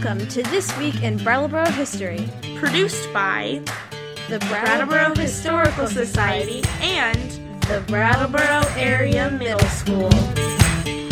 Welcome to This Week in Brattleboro History, produced by the Brattleboro Historical Society and the Brattleboro Area Middle School.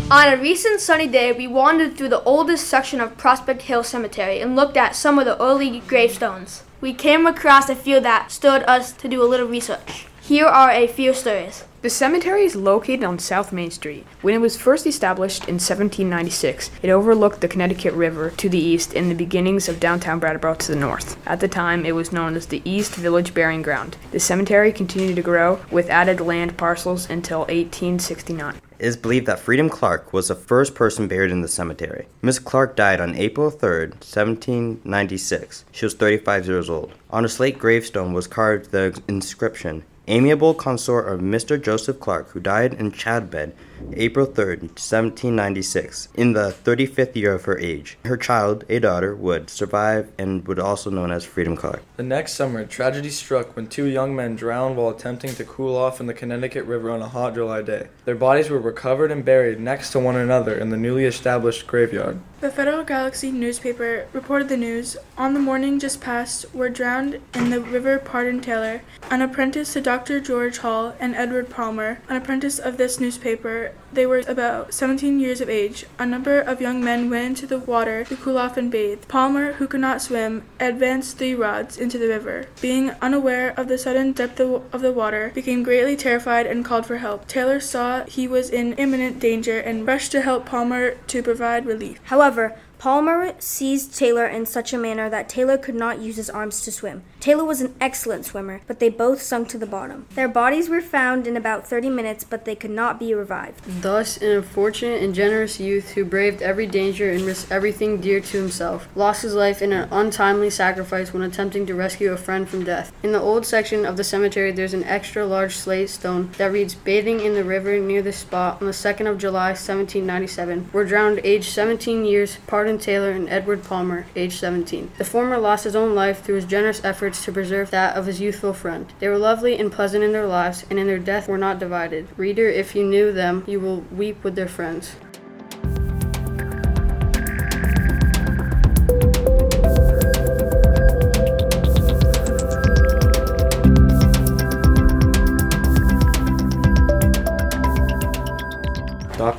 On a recent sunny day, we wandered through the oldest section of Prospect Hill Cemetery and looked at some of the early gravestones. We came across a few that stirred us to do a little research. Here are a few stories. The cemetery is located on South Main Street. When it was first established in 1796, it overlooked the Connecticut River to the east and the beginnings of downtown Brattleboro to the north. At the time, it was known as the East Village Burying Ground. The cemetery continued to grow with added land parcels until 1869. It is believed that Freedom Clark was the first person buried in the cemetery. Miss Clark died on April 3, 1796. She was 35 years old. On a slate gravestone was carved the inscription amiable consort of Mr. Joseph Clark, who died in childbed April 3, 1796, in the 35th year of her age. Her child, a daughter, would survive and would also known as Freedom Clark. The next summer, tragedy struck when two young men drowned while attempting to cool off in the Connecticut River on a hot July day. Their bodies were recovered and buried next to one another in the newly established graveyard. The Federal Galaxy newspaper reported the news. On the morning just past, were drowned in the river Pardon Taylor, an apprentice to Dr. George Hall and Edward Palmer, an apprentice of this newspaper. They were about 17 years of age. A number of young men went into the water to cool off and bathe. Palmer, who could not swim, advanced three rods into the river. Being unaware of the sudden depth of the water, became greatly terrified and called for help. Taylor saw he was in imminent danger and rushed to help Palmer to provide relief. However, Palmer seized Taylor in such a manner that Taylor could not use his arms to swim. Taylor was an excellent swimmer, but they both sunk to the bottom. Their bodies were found in about 30 minutes, but they could not be revived. Thus, an unfortunate and generous youth who braved every danger and risked everything dear to himself, lost his life in an untimely sacrifice when attempting to rescue a friend from death. In the old section of the cemetery, there's an extra large slate stone that reads, Bathing in the river near this spot on the 2nd of July, 1797, were drowned aged 17 years, Pardon Taylor and Edward Palmer, age 17. The former lost his own life through his generous efforts to preserve that of his youthful friend. They were lovely and pleasant in their lives, and in their death were not divided. Reader, if you knew them, you will weep with their friends.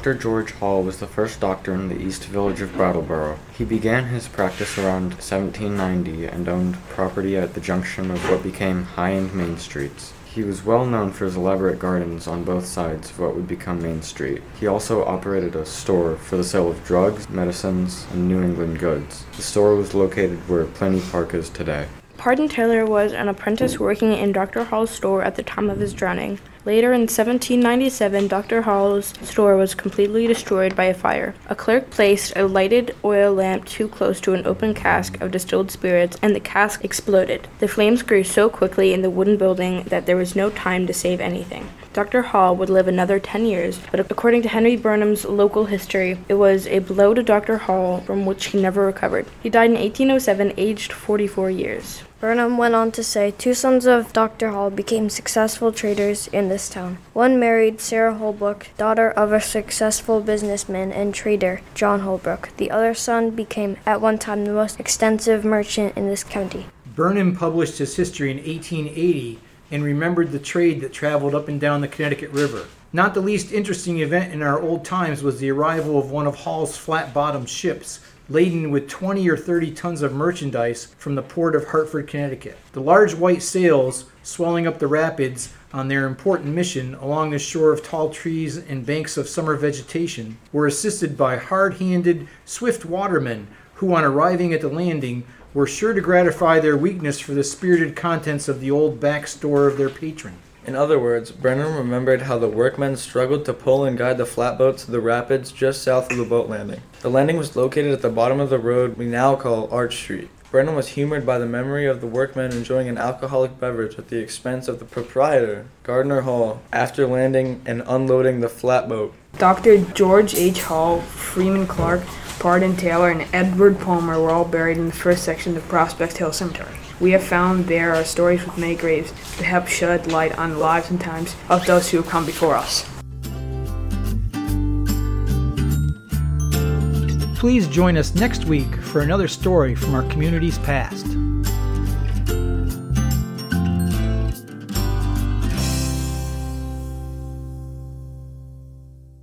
Dr. George Hall was the first doctor in the East Village of Brattleboro. He began his practice around 1790 and owned property at the junction of what became High and Main Streets. He was well known for his elaborate gardens on both sides of what would become Main Street. He also operated a store for the sale of drugs, medicines, and New England goods. The store was located where Pliny Park is today. Pardon Taylor was an apprentice working in Dr. Hall's store at the time of his drowning. Later in 1797, Dr. Hall's store was completely destroyed by a fire. A clerk placed a lighted oil lamp too close to an open cask of distilled spirits, and the cask exploded. The flames grew so quickly in the wooden building that there was no time to save anything. Dr. Hall would live another 10 years, but according to Henry Burnham's local history, it was a blow to Dr. Hall from which he never recovered. He died in 1807, aged 44 years. Burnham went on to say two sons of Dr. Hall became successful traders in this town. One married Sarah Holbrook, daughter of a successful businessman and trader, John Holbrook. The other son became at one time the most extensive merchant in this county. Burnham published his history in 1880 and remembered the trade that traveled up and down the Connecticut River. Not the least interesting event in our old times was the arrival of one of Hall's flat bottomed ships, laden with 20 or 30 tons of merchandise from the port of Hartford, Connecticut. The large white sails, swelling up the rapids on their important mission along the shore of tall trees and banks of summer vegetation, were assisted by hard handed, swift watermen who, on arriving at the landing, were sure to gratify their weakness for the spirited contents of the old back store of their patron. In other words, Burnham remembered how the workmen struggled to pull and guide the flatboat to the rapids just south of the boat landing. The landing was located at the bottom of the road we now call Arch Street. Burnham was humored by the memory of the workmen enjoying an alcoholic beverage at the expense of the proprietor, Gardner Hall, after landing and unloading the flatboat. Dr. George H. Hall, Freedom Clark, Pardon Taylor, and Edward Palmer were all buried in the first section of Prospect Hill Cemetery. We have found there are stories with many graves to help shed light on the lives and times of those who have come before us. Please join us next week for another story from our community's past.